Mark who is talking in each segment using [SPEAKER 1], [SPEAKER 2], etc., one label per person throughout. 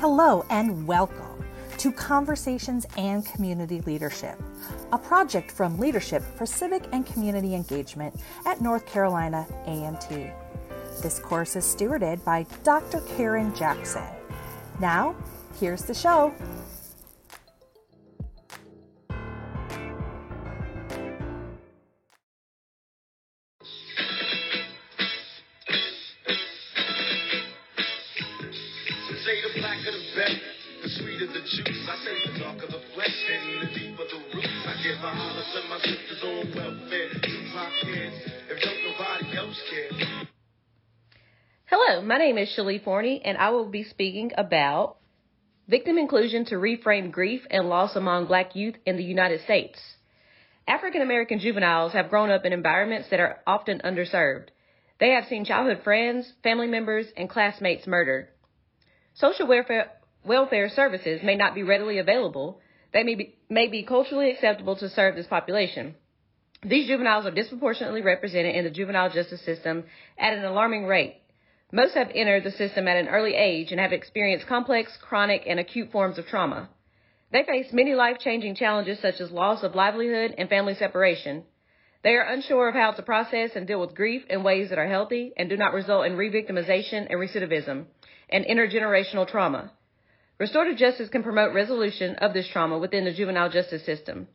[SPEAKER 1] Hello and welcome to Conversations and Community Leadership, a project from Leadership for Civic and Community Engagement at North Carolina A&T. This course is stewarded by Dr. Karen Jackson. Now, here's the show.
[SPEAKER 2] Hello, my name is Shalee Forney, and I will be speaking about victim inclusion to reframe grief and loss among black youth in the United States. African American juveniles have grown up in environments that are often underserved. They have seen childhood friends, family members, and classmates murdered. Social welfare, welfare services may not be readily available. They may be, may be culturally acceptable to serve this population. These juveniles are disproportionately represented in the juvenile justice system at an alarming rate. Most have entered the system at an early age and have experienced complex, chronic, and acute forms of trauma. They face many life changing challenges such as loss of livelihood and family separation. They are unsure of how to process and deal with grief in ways that are healthy and do not result in re victimization and recidivism and intergenerational trauma. Restorative justice can promote resolution of this trauma within the juvenile justice system.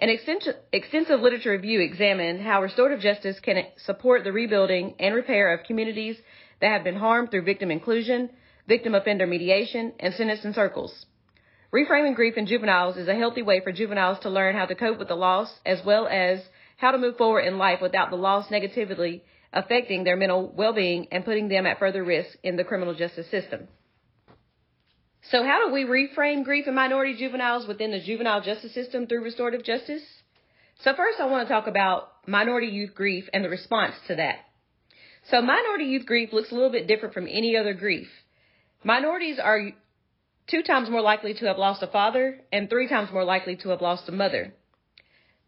[SPEAKER 2] An extensive literature review examined how restorative justice can support the rebuilding and repair of communities that have been harmed through victim inclusion, victim offender mediation, and sentencing circles. Reframing grief in juveniles is a healthy way for juveniles to learn how to cope with the loss as well as how to move forward in life without the loss negatively affecting their mental well-being and putting them at further risk in the criminal justice system. So how do we reframe grief in minority juveniles within the juvenile justice system through restorative justice? So first I want to talk about minority youth grief and the response to that. So minority youth grief looks a little bit different from any other grief. Minorities are two times more likely to have lost a father and three times more likely to have lost a mother.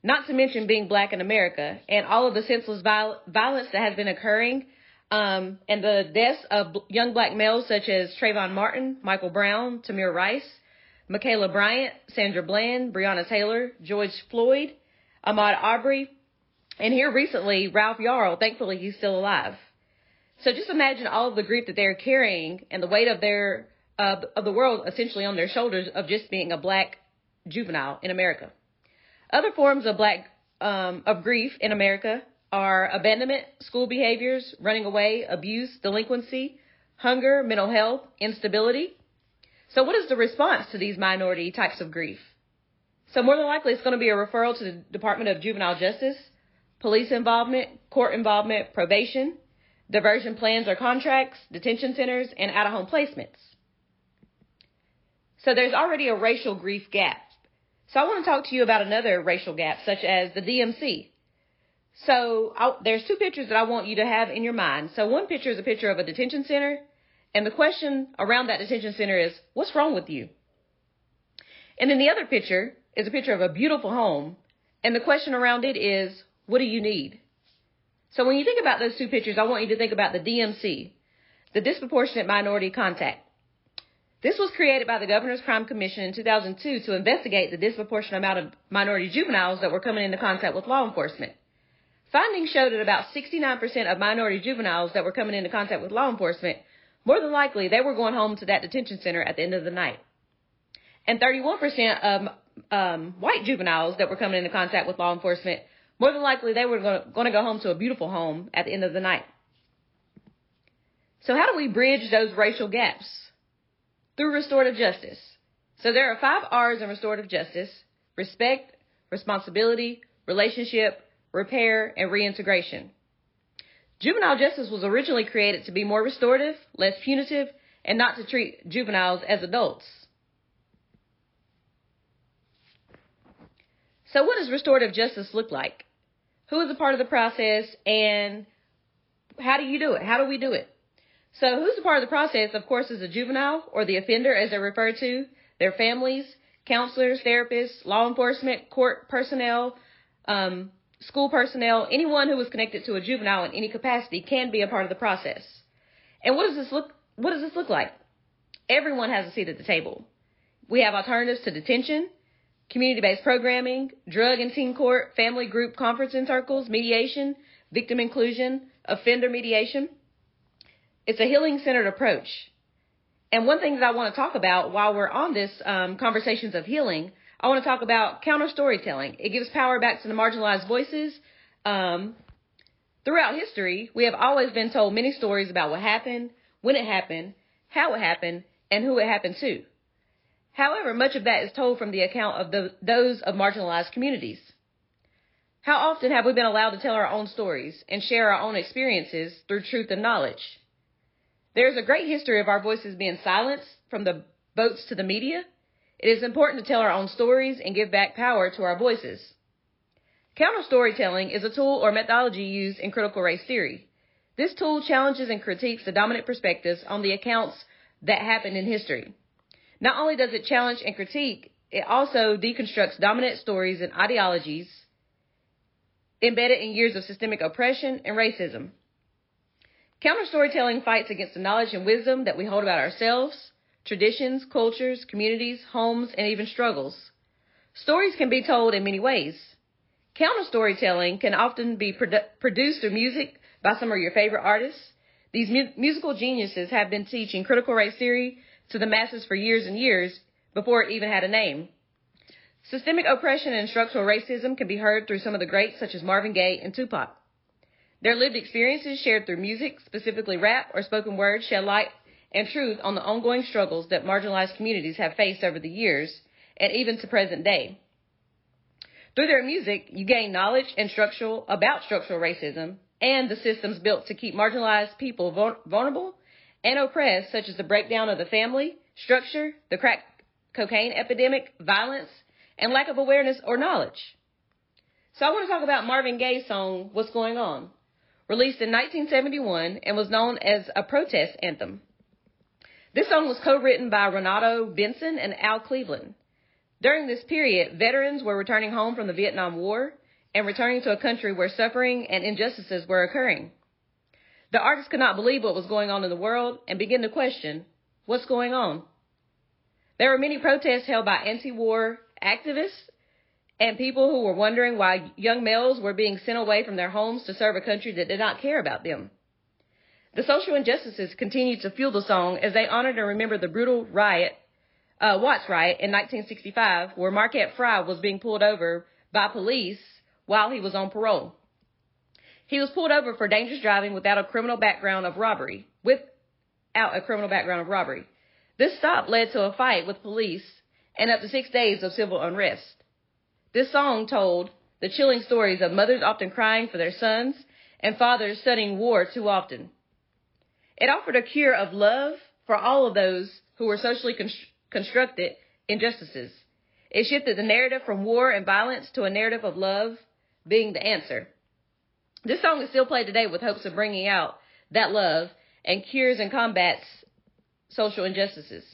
[SPEAKER 2] Not to mention being black in America and all of the senseless viol- violence that has been occurring um, and the deaths of young black males such as Trayvon Martin, Michael Brown, Tamir Rice, Michaela Bryant, Sandra Bland, Breonna Taylor, George Floyd, Ahmaud Arbery, and here recently, Ralph Yarl. Thankfully, he's still alive. So just imagine all of the grief that they're carrying and the weight of their uh, of the world essentially on their shoulders of just being a black juvenile in America. Other forms of black um, of grief in America are abandonment, school behaviors, running away, abuse, delinquency, hunger, mental health, instability. So what is the response to these minority types of grief? So more than likely it's going to be a referral to the Department of Juvenile Justice, police involvement, court involvement, probation, diversion plans or contracts, detention centers, and out-of-home placements. So there's already a racial grief gap. So I want to talk to you about another racial gap, such as the DMC. So I'll, there's two pictures that I want you to have in your mind. So one picture is a picture of a detention center, and the question around that detention center is, what's wrong with you? And then the other picture is a picture of a beautiful home, and the question around it is, what do you need? So when you think about those two pictures, I want you to think about the DMC, the disproportionate minority contact. This was created by the Governor's Crime Commission in 2002 to investigate the disproportionate amount of minority juveniles that were coming into contact with law enforcement. Findings showed that about 69% of minority juveniles that were coming into contact with law enforcement, more than likely they were going home to that detention center at the end of the night. And 31% of um, white juveniles that were coming into contact with law enforcement, more than likely they were going to go home to a beautiful home at the end of the night. So how do we bridge those racial gaps? through restorative justice. So there are five R's in restorative justice respect, responsibility, relationship, repair, and reintegration. Juvenile justice was originally created to be more restorative, less punitive, and not to treat juveniles as adults. So, what does restorative justice look like? Who is a part of the process, and how do you do it? How do we do it? So who's a part of the process, of course, is a juvenile or the offender, as they're referred to, their families, counselors, therapists, law enforcement, court personnel, um, school personnel, anyone who is connected to a juvenile in any capacity can be a part of the process. And what does this look? What does this look like? everyone has a seat at the table. We have alternatives to detention, community-based programming, drug and teen court, family group conference and circles, mediation, victim inclusion, offender mediation. It's a healing-centered approach. And one thing that I want to talk about while we're on this um, conversations of healing, I want to talk about counter storytelling. It gives power back to the marginalized voices. Um, throughout history, we have always been told many stories about what happened, when it happened, how it happened, and who it happened to. However, much of that is told from the account of the, those of marginalized communities. How often have we been allowed to tell our own stories and share our own experiences through truth and knowledge? There is a great history of our voices being silenced from the votes to the media. It is important to tell our own stories and give back power to our voices. Counter storytelling is a tool or methodology used in critical race theory. This tool challenges and critiques the dominant perspectives on the accounts that happened in history. Not only does it challenge and critique, it also deconstructs dominant stories and ideologies embedded in years of systemic oppression and racism. Counter storytelling fights against the knowledge and wisdom that we hold about ourselves, traditions, cultures, communities, homes, and even struggles. Stories can be told in many ways. Counter storytelling can often be produ- produced through music by some of your favorite artists. These mu- musical geniuses have been teaching critical race theory to the masses for years and years before it even had a name. Systemic oppression and structural racism can be heard through some of the greats such as Marvin Gaye and Tupac. Their lived experiences shared through music, specifically rap or spoken word, shed light and truth on the ongoing struggles that marginalized communities have faced over the years and even to present day. Through their music, you gain knowledge and structural about structural racism and the systems built to keep marginalized people vulnerable and oppressed, such as the breakdown of the family structure, the crack cocaine epidemic, violence, and lack of awareness or knowledge. So I want to talk about Marvin Gaye's song, What's Going On, released in 1971 and was known as a protest anthem. This song was co-written by Renaldo Benson and Al Cleveland. During this period, veterans were returning home from the Vietnam War and returning to a country where suffering and injustices were occurring. The artists could not believe what was going on in the world and began to question, what's going on? There were many protests held by anti-war activists and people who were wondering why young males were being sent away from their homes to serve a country that did not care about them. The social injustices continued to fuel the song as they honored and remembered the brutal riot, uh, Watts riot in 1965, where Marquette Frye was being pulled over by police while he was on parole. He was pulled over for dangerous driving without a criminal background of robbery, without a criminal background of robbery. This stop led to a fight with police and up to six days of civil unrest. This song told the chilling stories of mothers often crying for their sons and fathers studying war too often. It offered a cure of love for all of those who were socially constructed injustices. It shifted the narrative from war and violence to a narrative of love being the answer. This song is still played today with hopes of bringing out that love and cures and combats social injustices.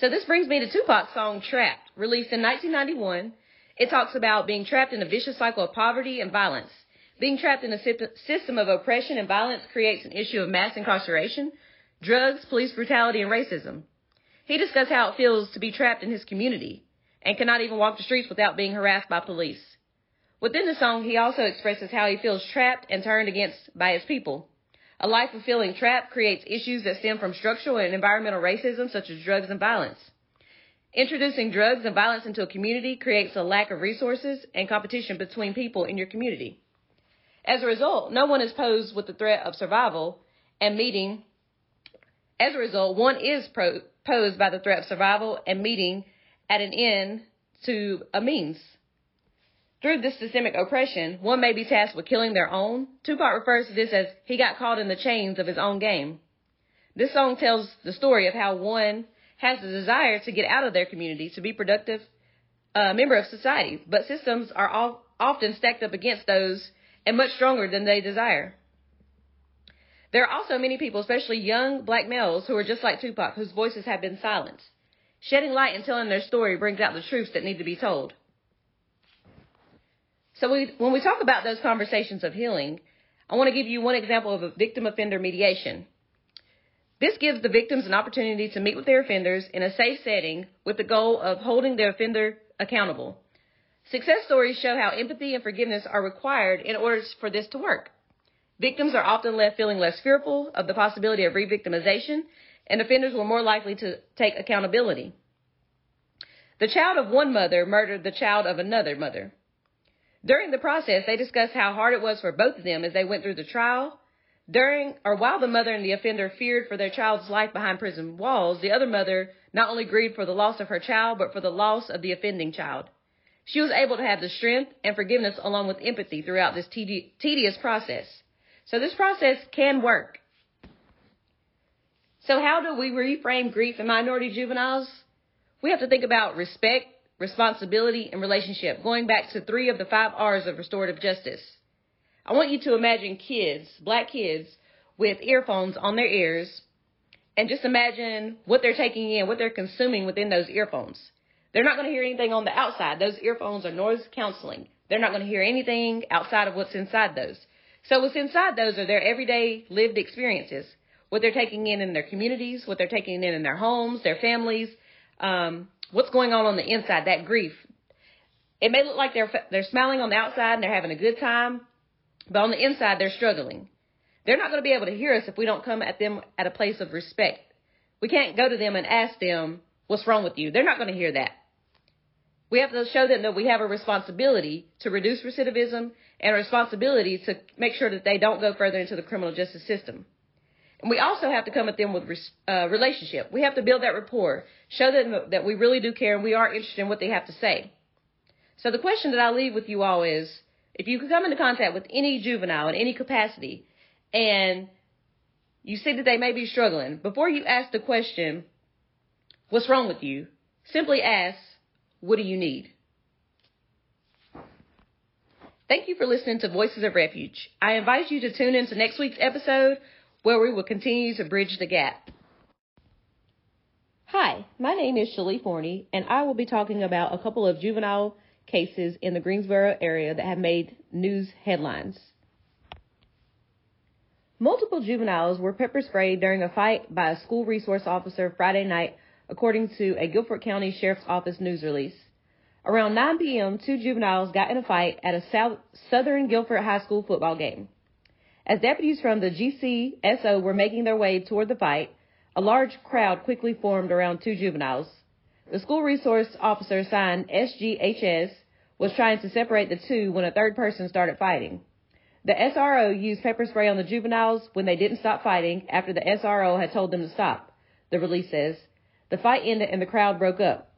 [SPEAKER 2] So this brings me to Tupac's song Trapped, released in 1991. It talks about being trapped in a vicious cycle of poverty and violence. Being trapped in a system of oppression and violence creates an issue of mass incarceration, drugs, police brutality, and racism. He discussed how it feels to be trapped in his community and cannot even walk the streets without being harassed by police. Within the song, he also expresses how he feels trapped and turned against by his people. A life of feeling trapped creates issues that stem from structural and environmental racism, such as drugs and violence. Introducing drugs and violence into a community creates a lack of resources and competition between people in your community. As a result, no one is posed with the threat of survival and meeting. As a result, one is pro- posed by the threat of survival and meeting at an end to a means. Through this systemic oppression, one may be tasked with killing their own. Tupac refers to this as he got caught in the chains of his own game. This song tells the story of how one has the desire to get out of their community to be productive uh, member of society, but systems are all, often stacked up against those and much stronger than they desire. There are also many people, especially young black males, who are just like Tupac, whose voices have been silenced. Shedding light and telling their story brings out the truths that need to be told. So we, when we talk about those conversations of healing, I want to give you one example of a victim offender mediation. This gives the victims an opportunity to meet with their offenders in a safe setting with the goal of holding the offender accountable. Success stories show how empathy and forgiveness are required in order for this to work. Victims are often left feeling less fearful of the possibility of re-victimization, and offenders were more likely to take accountability. The child of one mother murdered the child of another mother. During the process, they discussed how hard it was for both of them as they went through the trial. During or while the mother and the offender feared for their child's life behind prison walls, the other mother not only grieved for the loss of her child, but for the loss of the offending child. She was able to have the strength and forgiveness along with empathy throughout this tedious process. So this process can work. So how do we reframe grief in minority juveniles? We have to think about respect, responsibility, and relationship, going back to three of the five R's of restorative justice. I want you to imagine kids, black kids, with earphones on their ears, and just imagine what they're taking in, what they're consuming within those earphones. They're not going to hear anything on the outside. Those earphones are noise canceling. They're not going to hear anything outside of what's inside those. So what's inside those are their everyday lived experiences, what they're taking in in their communities, what they're taking in in their homes, their families, um, what's going on on the inside, that grief. It may look like they're they're smiling on the outside and they're having a good time, but on the inside they're struggling. They're not going to be able to hear us if we don't come at them at a place of respect. We can't go to them and ask them, "What's wrong with you?" They're not going to hear that. We have to show them that we have a responsibility to reduce recidivism and a responsibility to make sure that they don't go further into the criminal justice system. And we also have to come at them with uh, relationship. We have to build that rapport, show them that we really do care and we are interested in what they have to say. So the question that I leave with you all is, if you come into contact with any juvenile in any capacity and you see that they may be struggling, before you ask the question, what's wrong with you? Simply ask, what do you need? Thank you for listening to Voices of Refuge. I invite you to tune in to next week's episode where we will continue to bridge the gap. Hi, my name is Shalee Forney, and I will be talking about a couple of juvenile cases in the Greensboro area that have made news headlines. Multiple juveniles were pepper sprayed during a fight by a school resource officer Friday night, according to a Guilford County Sheriff's Office news release. Around 9 p.m., two juveniles got in a fight at a South, Southern Guilford High School football game. As deputies from the GCSO were making their way toward the fight, a large crowd quickly formed around two juveniles. The school resource officer assigned SGHS was trying to separate the two when a third person started fighting. The SRO used pepper spray on the juveniles when they didn't stop fighting after the SRO had told them to stop, the release says. The fight ended and the crowd broke up.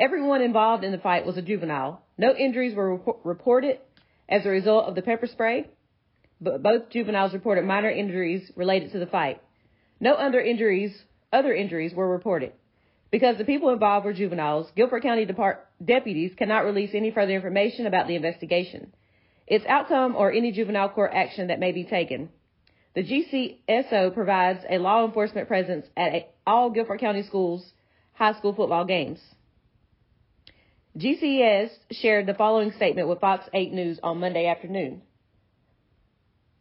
[SPEAKER 2] Everyone involved in the fight was a juvenile. No injuries were rep- reported as a result of the pepper spray but both juveniles reported minor injuries related to the fight. No other injuries, other injuries were reported. Because the people involved were juveniles, Guilford County Depart- deputies cannot release any further information about the investigation, its outcome, or any juvenile court action that may be taken. The GCSO provides a law enforcement presence at a, all Guilford County schools high school football games. GCS shared the following statement with Fox 8 News on Monday afternoon.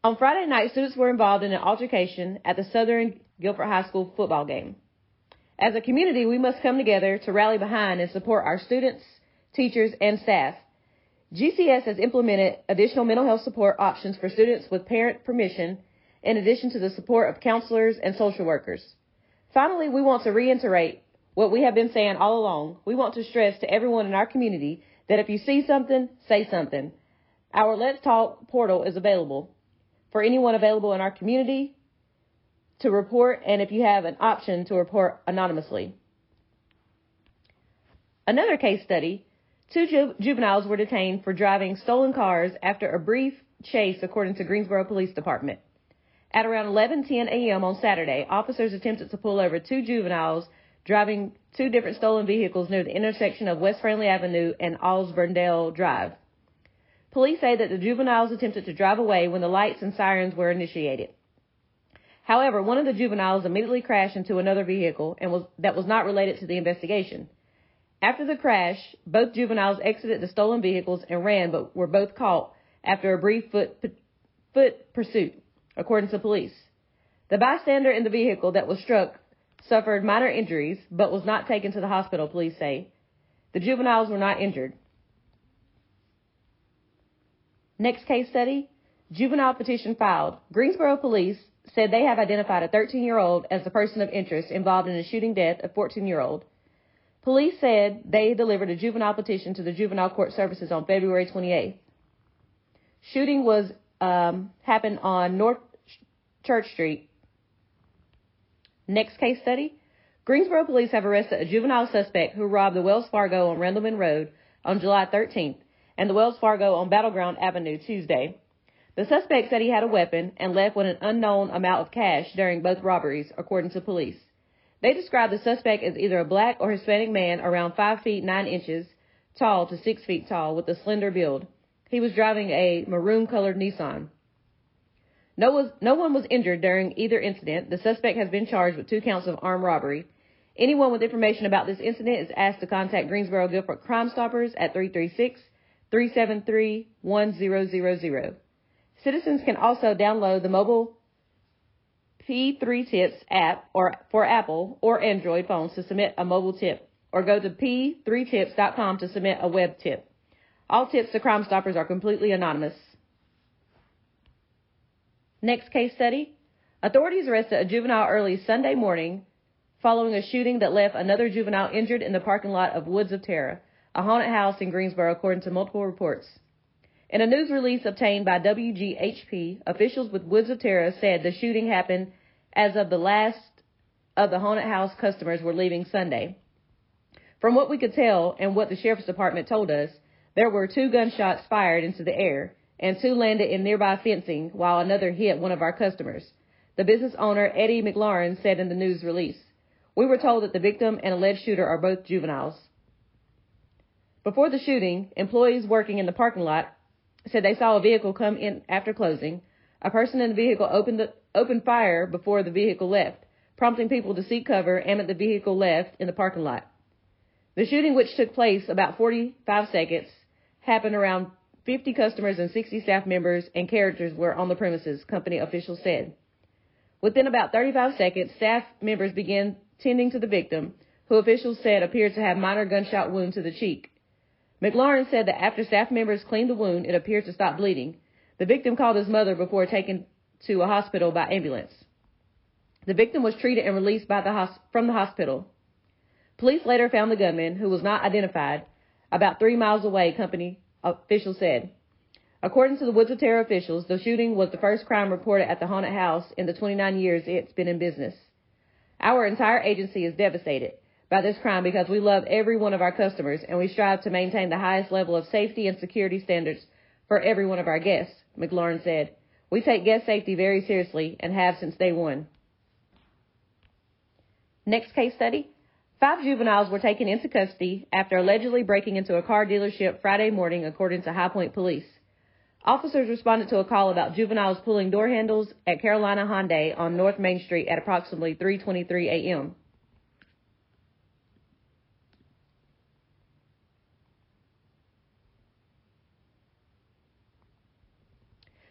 [SPEAKER 2] On Friday night, students were involved in an altercation at the Southern Guilford High School football game. As a community, we must come together to rally behind and support our students, teachers, and staff. GCS has implemented additional mental health support options for students with parent permission, in addition to the support of counselors and social workers. Finally, we want to reiterate what we have been saying all along. We want to stress to everyone in our community that if you see something, say something. Our Let's Talk portal is available for anyone available in our community to report, and if you have an option to report anonymously. Another case study two ju- juveniles were detained for driving stolen cars after a brief chase, according to Greensboro Police Department. At around 11:10 a.m. on Saturday, officers attempted to pull over two juveniles driving two different stolen vehicles near the intersection of West Friendly Avenue and Allsburndale Drive. Police say that the juveniles attempted to drive away when the lights and sirens were initiated. However, one of the juveniles immediately crashed into another vehicle and was, that was not related to the investigation. After the crash, both juveniles exited the stolen vehicles and ran, but were both caught after a brief foot, foot pursuit, according to police. The bystander in the vehicle that was struck suffered minor injuries but was not taken to the hospital, police say. The juveniles were not injured. Next case study juvenile petition filed. Greensboro police said they have identified a 13 year old as the person of interest involved in the shooting death of 14 year old. Police said they delivered a juvenile petition to the Juvenile Court Services on February 28th. Shooting was um, happened on North Church Street. Next case study. Greensboro police have arrested a juvenile suspect who robbed the Wells Fargo on Randleman Road on July 13th and the Wells Fargo on Battleground Avenue Tuesday. The suspect said he had a weapon and left with an unknown amount of cash during both robberies, according to police. They described the suspect as either a black or Hispanic man around 5 feet 9 inches tall to 6 feet tall with a slender build. He was driving a maroon colored Nissan. No, was, no one was injured during either incident. The suspect has been charged with two counts of armed robbery. Anyone with information about this incident is asked to contact Greensboro Guilford Crime Stoppers at 336 373 1000. Citizens can also download the mobile P3 Tips app or for Apple or Android phones to submit a mobile tip or go to p3tips.com to submit a web tip. All tips to Crime Stoppers are completely anonymous. Next case study. Authorities arrested a juvenile early Sunday morning following a shooting that left another juvenile injured in the parking lot of Woods of Terror, a haunted house in Greensboro, according to multiple reports. In a news release obtained by WGHP, officials with Woods of Terror said the shooting happened as of the last of the haunted house customers were leaving Sunday. From what we could tell and what the sheriff's department told us, there were two gunshots fired into the air and two landed in nearby fencing while another hit one of our customers. The business owner, Eddie McLaurin, said in the news release. We were told that the victim and alleged shooter are both juveniles. Before the shooting, employees working in the parking lot said they saw a vehicle come in after closing. A person in the vehicle opened the, opened fire before the vehicle left, prompting people to seek cover and the vehicle left in the parking lot. The shooting, which took place about 45 seconds, happened around 50 customers and 60 staff members and characters were on the premises, company officials said. Within about 35 seconds, staff members began tending to the victim, who officials said appeared to have minor gunshot wound to the cheek. McLaurin said that after staff members cleaned the wound, it appeared to stop bleeding. The victim called his mother before taken to a hospital by ambulance. The victim was treated and released the from the hospital. Police later found the gunman, who was not identified, about three miles away, company officials said. According to the Woods of Terror officials, the shooting was the first crime reported at the haunted house in the 29 years it's been in business. Our entire agency is devastated by this crime because we love every one of our customers and we strive to maintain the highest level of safety and security standards for every one of our guests, McLaurin said. We take guest safety very seriously and have since day one. Next case study. Five juveniles were taken into custody after allegedly breaking into a car dealership Friday morning, according to High Point Police. Officers responded to a call about juveniles pulling door handles at Carolina Hyundai on North Main Street at approximately 3:23 a.m.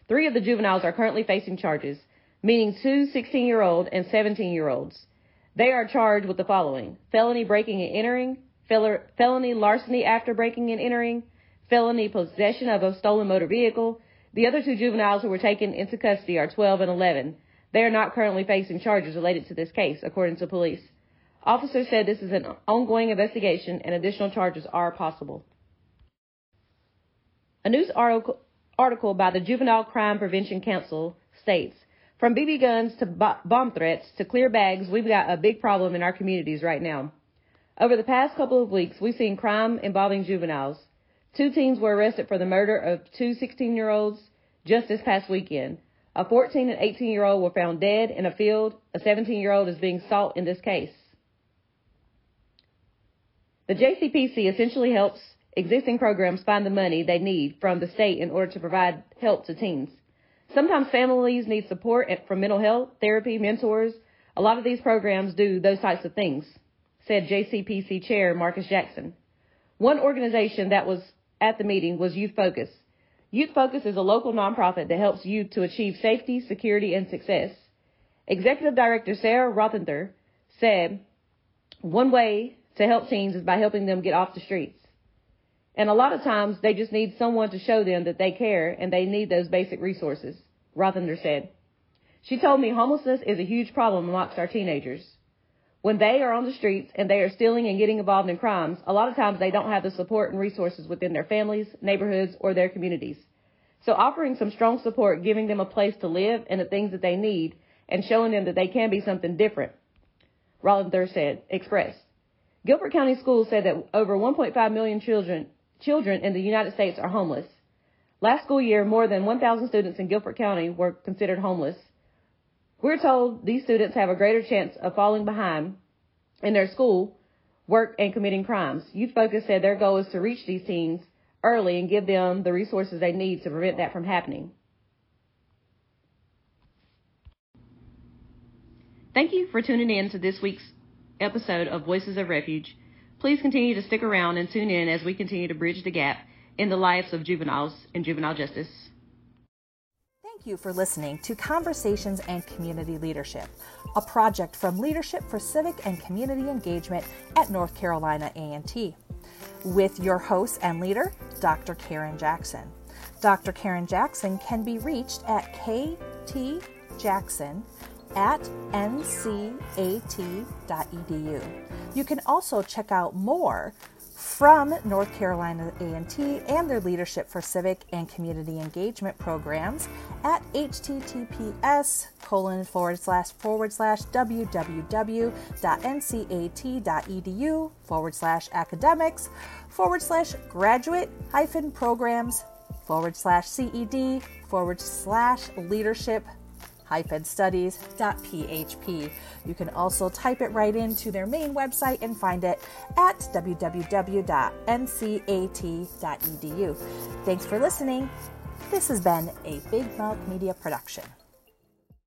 [SPEAKER 2] Three of the juveniles are currently facing charges, meaning two 16 year old and 17 year olds. They are charged with the following felony breaking and entering, felony larceny after breaking and entering, felony possession of a stolen motor vehicle. The other two juveniles who were taken into custody are 12 and 11. They are not currently facing charges related to this case, according to police. Officers said this is an ongoing investigation and additional charges are possible. A news article article by the Juvenile Crime Prevention Council states, from BB guns to bomb threats to clear bags, we've got a big problem in our communities right now. Over the past couple of weeks, we've seen crime involving juveniles. Two teens were arrested for the murder of two 16 year olds just this past weekend. A 14 and 18 year old were found dead in a field. A 17 year old is being sought in this case. The JCPC essentially helps Existing programs find the money they need from the state in order to provide help to teens. Sometimes families need support from mental health, therapy, mentors. A lot of these programs do those types of things, said JCPC Chair Marcus Jackson. One organization that was at the meeting was Youth Focus. Youth Focus is a local nonprofit that helps youth to achieve safety, security, and success. Executive Director Sarah Rothenthur said, one way to help teens is by helping them get off the streets. And a lot of times they just need someone to show them that they care and they need those basic resources, Rothenthur said. She told me homelessness is a huge problem amongst our teenagers. When they are on the streets and they are stealing and getting involved in crimes, a lot of times they don't have the support and resources within their families, neighborhoods, or their communities. So offering some strong support, giving them a place to live and the things that they need, and showing them that they can be something different, Rothenthur said, expressed. Guilford County Schools said that over 1.5 million children, children in the United States are homeless. Last school year, more than 1,000 students in Guilford County were considered homeless. We're told these students have a greater chance of falling behind in their school, work, and committing crimes. Youth Focus said their goal is to reach these teens early and give them the resources they need to prevent that from happening. Thank you for tuning in to this week's episode of Voices of Refuge. Please continue to stick around and tune in as we continue to bridge the gap in the lives of juveniles and juvenile justice.
[SPEAKER 1] Thank you for listening to Conversations and Community Leadership, a project from Leadership for Civic and Community Engagement at North Carolina A&T, with your host and leader, Dr. Karen Jackson. Dr. Karen Jackson can be reached at ktjackson at ncat.edu. You can also check out more from North Carolina A&T and their Leadership for Civic and Community Engagement programs at https colon forward slash forward slash www.ncat.edu forward slash academics forward slash graduate hyphen programs forward slash CED forward slash leadership studies.php. You can also type it right into their main website and find it at www.ncat.edu. Thanks for listening. This has been a Big Mouth Media production.